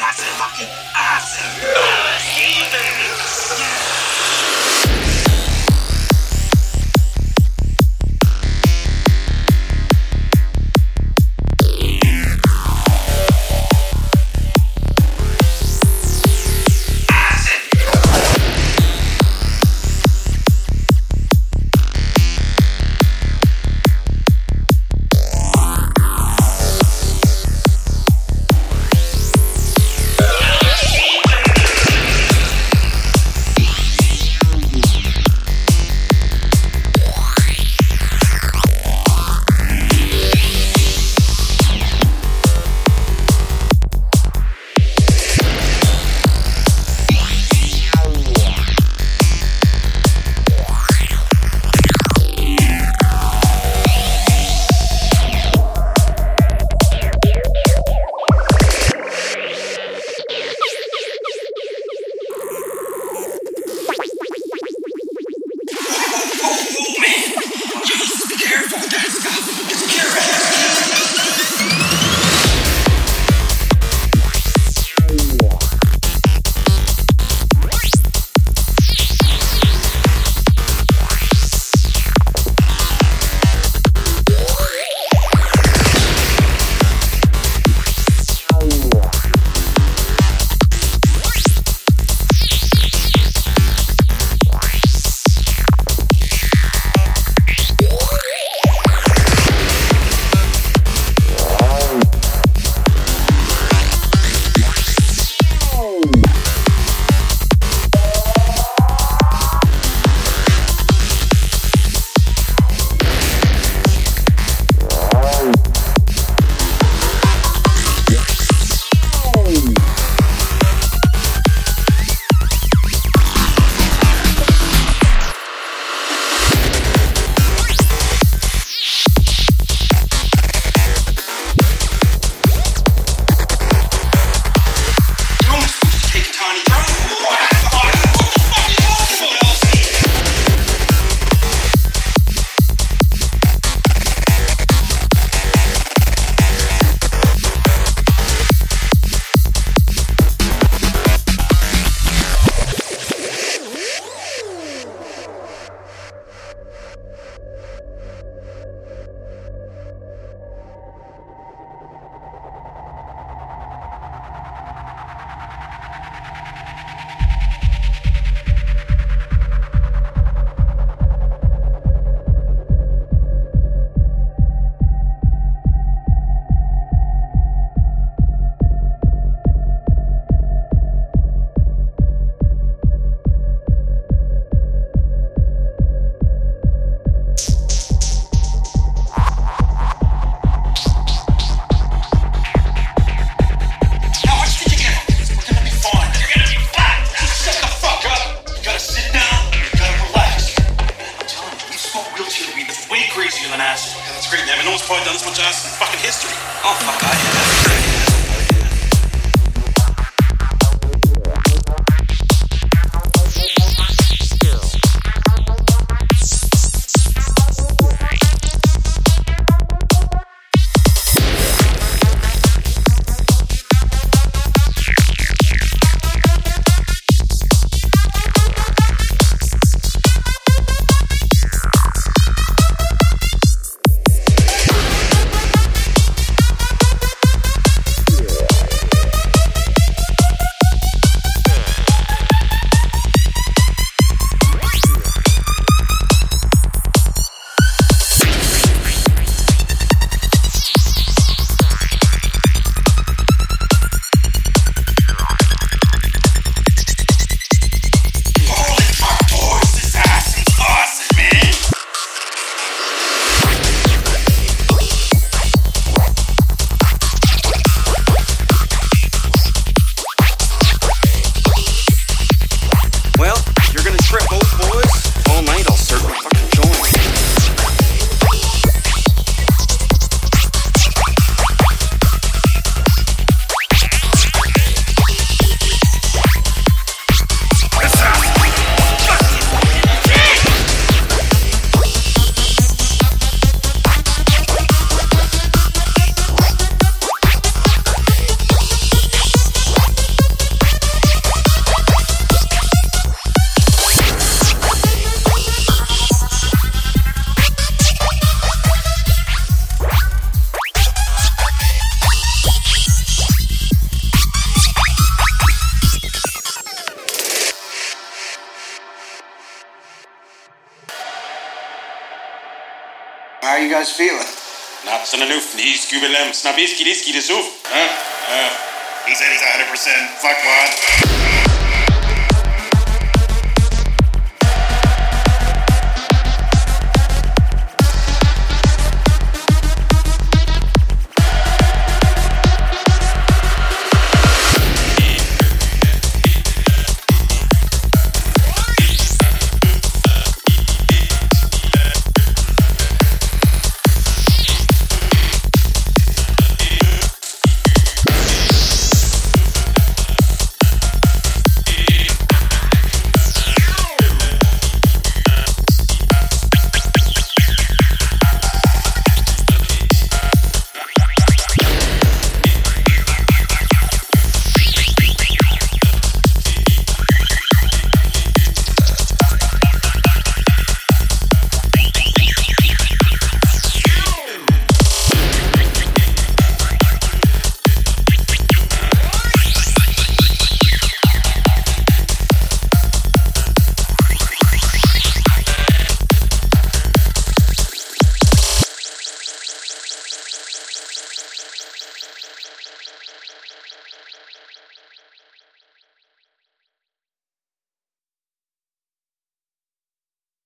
That's a fucking awesome. Demons. How you guys feeling? Not så nu, ni skubelem, snabiski diski suf. Huh? Uh, he said he's 100% fuckwad. フフフフ。